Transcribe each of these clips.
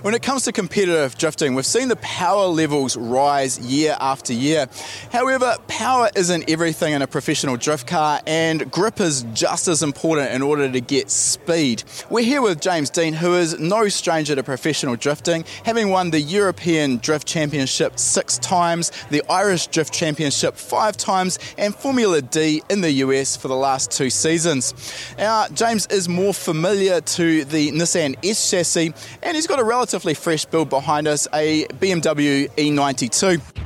When it comes to competitive drifting, we've seen the power levels rise year after year. However, power isn't everything in a professional drift car, and grip is just as important in order to get speed. We're here with James Deane, who is no stranger to professional drifting, having won the European Drift Championship six times, the Irish Drift Championship five times, and Formula D in the US for the last two seasons. Now, James is more familiar to the Nissan S chassis, and he's got a relative relatively fresh build behind us, a BMW E92.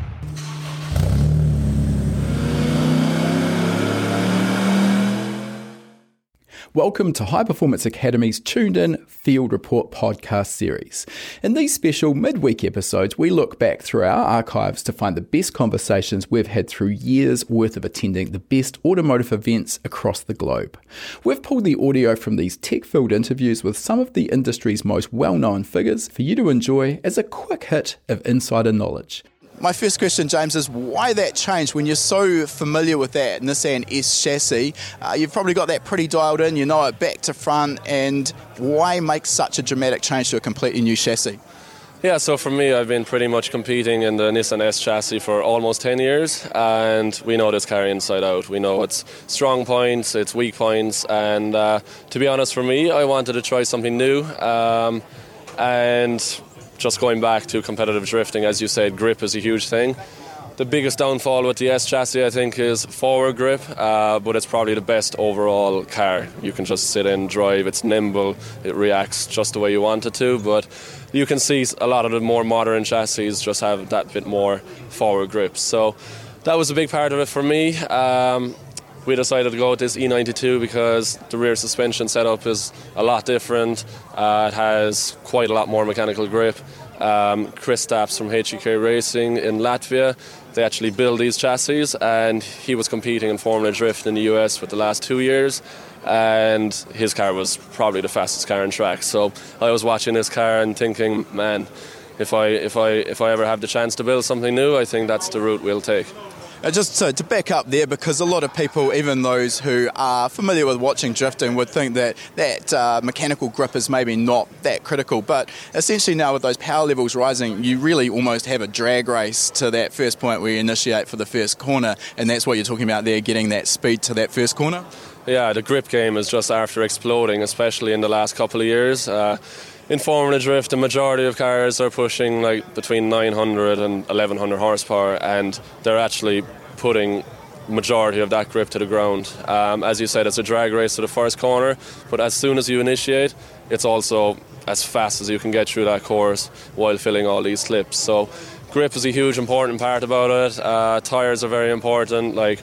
Welcome to High Performance Academy's Tuned In Field Report podcast series. In these special midweek episodes, we look back through our archives to find the best conversations we've had through years worth of attending the best automotive events across the globe. We've pulled the audio from these tech filled interviews with some of the industry's most well known figures for you to enjoy as a quick hit of insider knowledge. My first question, James, is why that change when you're so familiar with that Nissan S chassis? Uh, you've probably got that pretty dialed in, you know it back to front, and why make such a dramatic change to a completely new chassis? Yeah, so for me, I've been pretty much competing in the Nissan S chassis for almost 10 years, and we know this car inside out. We know its strong points, its weak points, and uh, to be honest, for me, I wanted to try something new. Um, and just going back to competitive drifting, as you said, grip is a huge thing. The biggest downfall with the S chassis, I think, is forward grip, uh, but it's probably the best overall car. You can just sit in, drive, it's nimble, it reacts just the way you want it to, but you can see a lot of the more modern chassis just have that bit more forward grip. So that was a big part of it for me. Um, we decided to go with this E92 because the rear suspension setup is a lot different. Uh, it has quite a lot more mechanical grip. Um, Kristaps from HGK Racing in Latvia, they actually build these chassis, and he was competing in Formula Drift in the US for the last two years. And his car was probably the fastest car on track. So I was watching this car and thinking, man, if I if I if I ever have the chance to build something new, I think that's the route we'll take. Uh, just to, to, back up there, because a lot of people, even those who are familiar with watching drifting, would think that that uh, mechanical grip is maybe not that critical. But essentially, now with those power levels rising, you really almost have a drag race to that first point where you initiate for the first corner, and that's what you're talking about there, getting that speed to that first corner. Yeah, the grip game is just after exploding, especially in the last couple of years. Uh, in Formula Drift, the majority of cars are pushing like between 900 and 1100 horsepower, and they're actually putting majority of that grip to the ground. Um, as you said, it's a drag race to the first corner, but as soon as you initiate, it's also as fast as you can get through that course while filling all these slips. So, grip is a huge important part about it. Uh, tires are very important. Like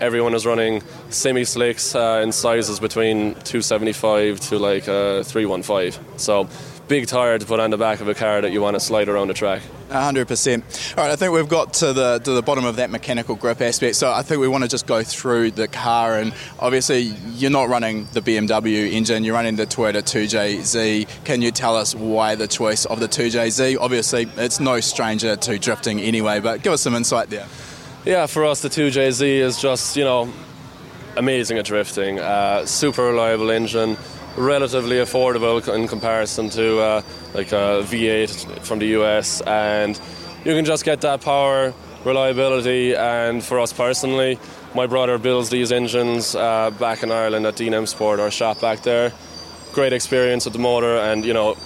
everyone is running semi slicks uh, in sizes between 275 to like uh, 315. So big tire to put on the back of a car that you want to slide around the track. 100%. All right, I think we've got to the to the bottom of that mechanical grip aspect. So I think we want to just go through the car, and obviously you're not running the BMW engine, you're running the Toyota 2JZ. Can you tell us why the choice of the 2JZ? Obviously, it's no stranger to drifting anyway, but give us some insight there. Yeah, for us, the 2JZ is just, you know, amazing at drifting. Uh, super reliable engine, relatively affordable in comparison to uh, like a V8 from the US, and you can just get that power, reliability, and for us personally, my brother builds these engines uh, back in Ireland at DNM Sport, our shop back there. Great experience with the motor, and you know,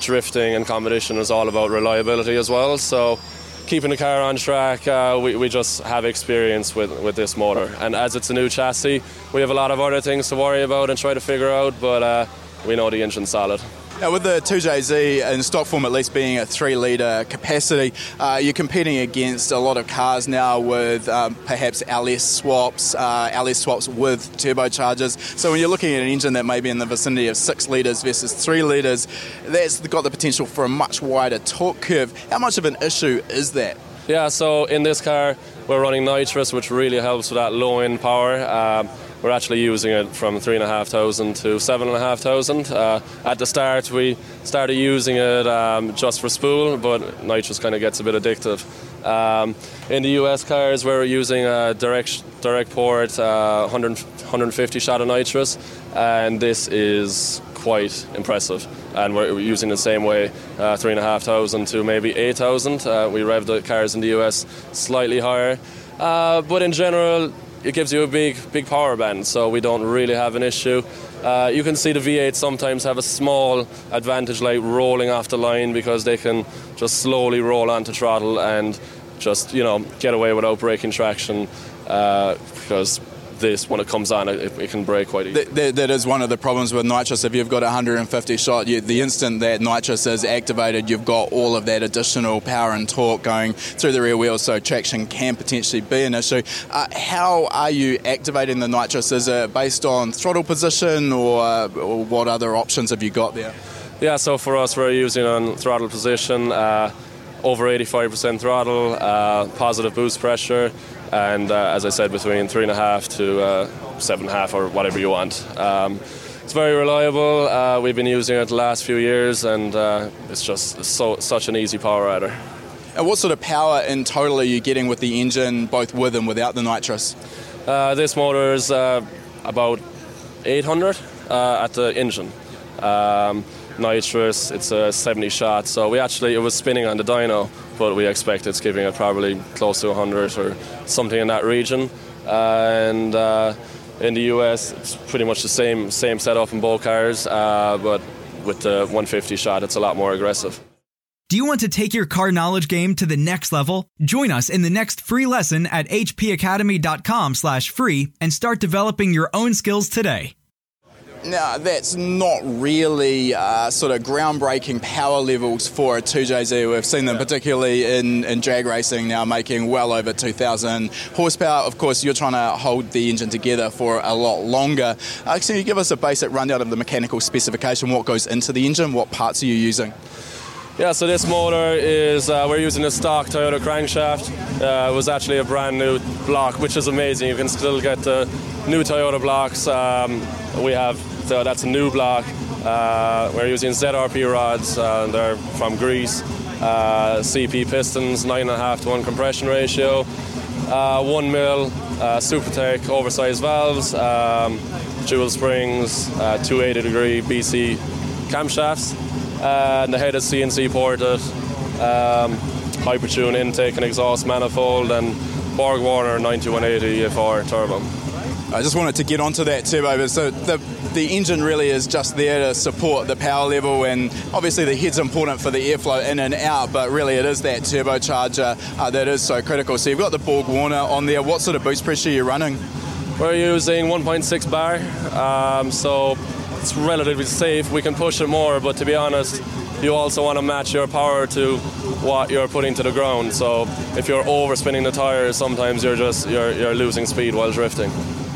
drifting and competition is all about reliability as well. So keeping the car on track, uh, we, we just have experience with, with this motor. And as it's a new chassis, we have a lot of other things to worry about and try to figure out, but uh, we know the engine's solid. Now, with the 2JZ in stock form at least being a 3 litre capacity, uh, you're competing against a lot of cars now with um, perhaps LS swaps, uh, LS swaps with turbochargers. So when you're looking at an engine that may be in the vicinity of 6 litres versus 3 litres, that's got the potential for a much wider torque curve. How much of an issue is that? Yeah, so in this car, we're running nitrous, which really helps with that low end power. Um, we're actually using it from three and a half thousand to seven and a half thousand. Uh, at the start, we started using it um, just for spool, but nitrous kind of gets a bit addictive. Um, in the US cars, we're using a direct direct port, uh, 100, 150 shot of nitrous, and this is quite impressive. And we're using the same way, uh, three and a half thousand to maybe eight thousand. Uh, we rev the cars in the US slightly higher, uh, but in general, it gives you a big, big power band, so we don't really have an issue. Uh, you can see the V8 sometimes have a small advantage, like rolling off the line, because they can just slowly roll onto throttle and just you know get away without breaking traction uh, because this when it comes on it, it can break quite easily. That, that, that is one of the problems with nitrous. If you've got 150 shot, you, the instant that nitrous is activated, you've got all of that additional power and torque going through the rear wheels, so traction can potentially be an issue. Uh, how are you activating the nitrous? Is it based on throttle position, or, or what other options have you got there? Yeah, so for us, we're using on throttle position. Uh, over 85% throttle, uh, positive boost pressure, and uh, as I said, between three and a half to uh, seven and a half or whatever you want. Um, it's very reliable. Uh, we've been using it the last few years, and uh, it's just so such an easy power adder. And what sort of power in total are you getting with the engine, both with and without the nitrous? Uh, this motor is about 800 at the engine. Um, nitrous. It's a 70 shot. So we actually it was spinning on the dyno, but we expect it's giving it probably close to 100 or something in that region. and uh, in the US, it's pretty much the same same setup in both cars, uh, but with the 150 shot, it's a lot more aggressive. Do you want to take your car knowledge game to the next level? Join us in the next free lesson at hpacademy.com/free and start developing your own skills today. Now, that's not really uh, sort of groundbreaking power levels for a 2JZ. We've seen them particularly in, in drag racing now making well over 2,000 horsepower. Of course, you're trying to hold the engine together for a lot longer. Uh, can you give us a basic rundown of the mechanical specification? What goes into the engine? What parts are you using? Yeah, so this motor is, uh, we're using a stock Toyota crankshaft. Uh, it was actually a brand new block, which is amazing. You can still get the new Toyota blocks. Um, we have so that's a new block. Uh, we're using ZRP rods, uh, they're from Greece. Uh, CP pistons, 9.5 to 1 compression ratio. Uh, 1 mil uh, Supertech oversized valves, um, dual springs, uh, 280 degree BC camshafts. and the head is CNC ported. Um, Hypertune intake and exhaust manifold, and Borg Warner 9180 EFR turbo. I just wanted to get onto that turbo. So the the engine really is just there to support the power level, and obviously the head's important for the airflow in and out. But really, it is that turbocharger uh, that is so critical. So you've got the Borg Warner on there. What sort of boost pressure are you running? We're using 1.6 bar, um, so it's relatively safe. We can push it more, but to be honest, you also want to match your power to what you're putting to the ground. So if you're overspinning the tires, sometimes you're just you're, you're losing speed while drifting.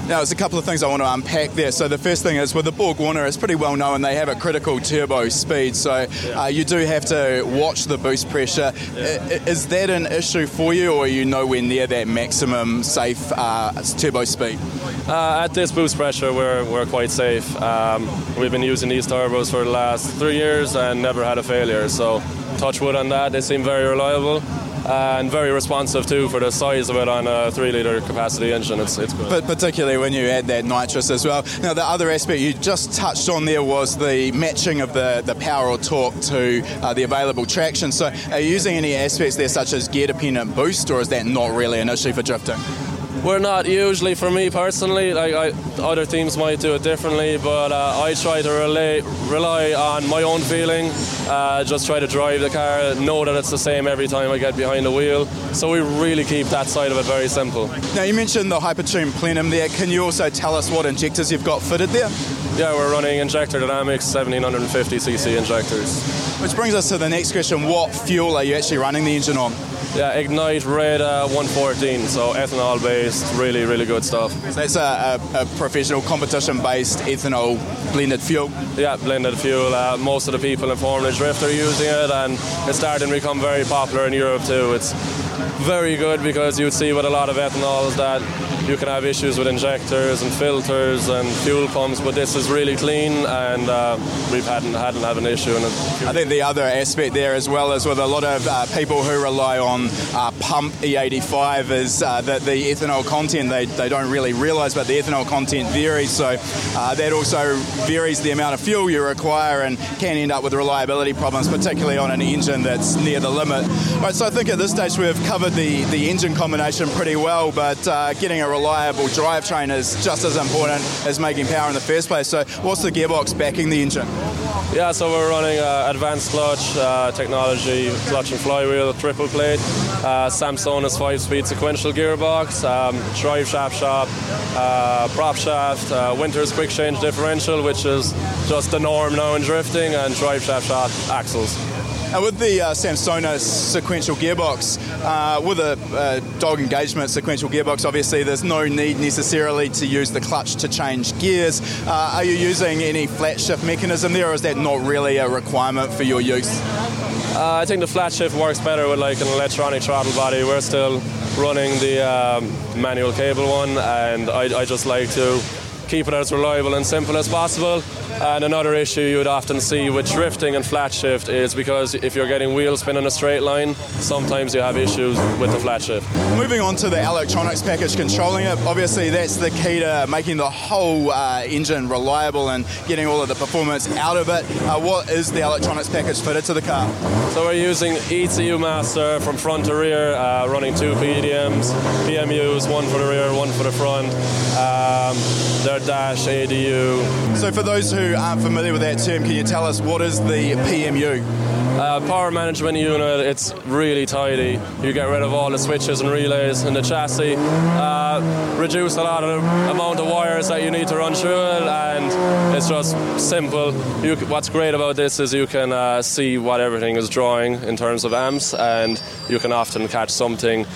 Now, there's a couple of things I want to unpack there. So, the first thing is with the Borg Warner, it's pretty well known they have a critical turbo speed. So, uh, you do have to watch the boost pressure. Yeah. Is that an issue for you, or are you nowhere near that maximum safe uh, turbo speed? Uh, at this boost pressure, we're, we're quite safe. Um, we've been using these turbos for the last three years and never had a failure. So, touch wood on that, they seem very reliable and very responsive too for the size of it on a three litre capacity engine. It's, it's good. But particularly when you add that nitrous as well. Now, the other aspect you just touched on there was the matching of the, the power or torque to uh, the available traction. So, are you using any aspects there, such as gear dependent boost, or is that not really an issue for drifting? We're not usually, for me personally, like I, other teams might do it differently, but uh, I try to relay, rely on my own feeling, uh, just try to drive the car, know that it's the same every time I get behind the wheel. So we really keep that side of it very simple. Now, you mentioned the Hypertune plenum there. Can you also tell us what injectors you've got fitted there? Yeah, we're running injector dynamics 1750cc injectors. Which brings us to the next question what fuel are you actually running the engine on? Yeah, Ignite Red uh, 114, so ethanol based, really, really good stuff. So that's a, a, a professional competition based ethanol blended fuel? Yeah, blended fuel. Uh, most of the people in Formula Drift are using it, and it's starting to become very popular in Europe too. It's very good because you'd see with a lot of ethanols that you can have issues with injectors and filters and fuel pumps, but this is really clean and uh, we've hadn't hadn't had an issue it. I think the other aspect there as well is with a lot of uh, people who rely on uh, pump E85 is that the ethanol content they, they don't really realise, but the ethanol content varies, so uh, that also varies the amount of fuel you require and can end up with reliability problems, particularly on an engine that's near the limit. Right, so I think at this stage we've covered the, the engine combination pretty well, but uh, getting a reliable drivetrain is just as important as making power in the first place. So, what's the gearbox backing the engine? Yeah, so we're running uh, advanced clutch uh, technology, clutch and flywheel, triple plate, uh, five-speed sequential gearbox, um, drive shaft shop, uh, prop shaft, uh, Winters quick change differential, which is just the norm now in drifting, and drive shaft shop axles. And with the uh, Samsonas sequential gearbox, uh, with a uh, dog engagement sequential gearbox, obviously there's no need necessarily to use the clutch to change gears. Uh, are you using any flat shift mechanism there, or is that not really a requirement for your use? Uh, I think the flat shift works better with like an electronic throttle body. We're still running the um, manual cable one, and I, I just like to keep it as reliable and simple as possible. And another issue you would often see with drifting and flat shift is because if you're getting wheel spin in a straight line, sometimes you have issues with the flat shift. Moving on to the electronics package controlling it, obviously that's the key to making the whole uh, engine reliable and getting all of the performance out of it. Uh, what is the electronics package fitted to the car? So we're using ECU Master from front to rear, uh, running two PDMs, PMUs, one for the rear, one for the front. Um, their dash ADU. So for those who aren't familiar with that term, can you tell us what is the PMU? Uh, power management unit, it's really tidy. You get rid of all the switches and relays in the chassis, uh, reduce a lot of the amount of wires that you need to run through it, and it's just simple. You, what's great about this is you can uh, see what everything is drawing in terms of amps, and you can often catch something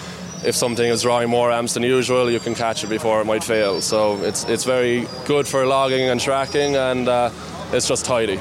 if something is drawing more amps than usual, you can catch it before it might fail. So it's it's very good for logging and tracking, and uh, it's just tidy.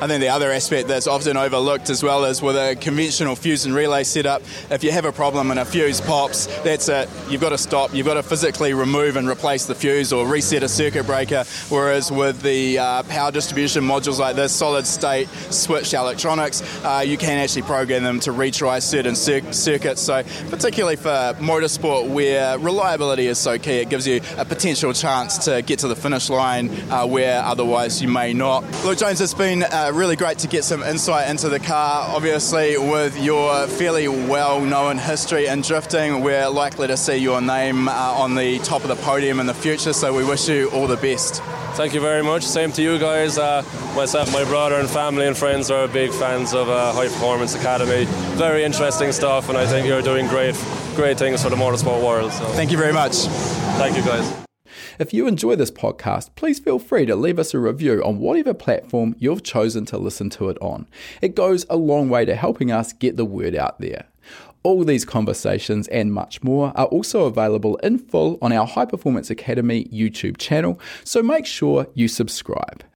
I think the other aspect that's often overlooked as well is with a conventional fuse and relay setup, if you have a problem and a fuse pops, that's it. You've got to stop. You've got to physically remove and replace the fuse or reset a circuit breaker. Whereas with the uh, power distribution modules like this, solid state switched electronics, uh, you can actually program them to retry certain cir- circuits. So, particularly for motorsport where reliability is so key, it gives you a potential chance to get to the finish line uh, where otherwise you may not. Look, James, it's been uh, really great to get some insight into the car. Obviously, with your fairly well known history in drifting, we're likely to see your name uh, on the top of the podium in the future, so we wish you all the best. Thank you very much. Same to you guys. Uh, myself, my brother, and family and friends are big fans of uh, High Performance Academy. Very interesting stuff, and I think you're doing great, great things for the motorsport world. So. Thank you very much. Thank you, guys. If you enjoy this podcast, please feel free to leave us a review on whatever platform you've chosen to listen to it on. It goes a long way to helping us get the word out there. All these conversations and much more are also available in full on our High Performance Academy YouTube channel, so make sure you subscribe.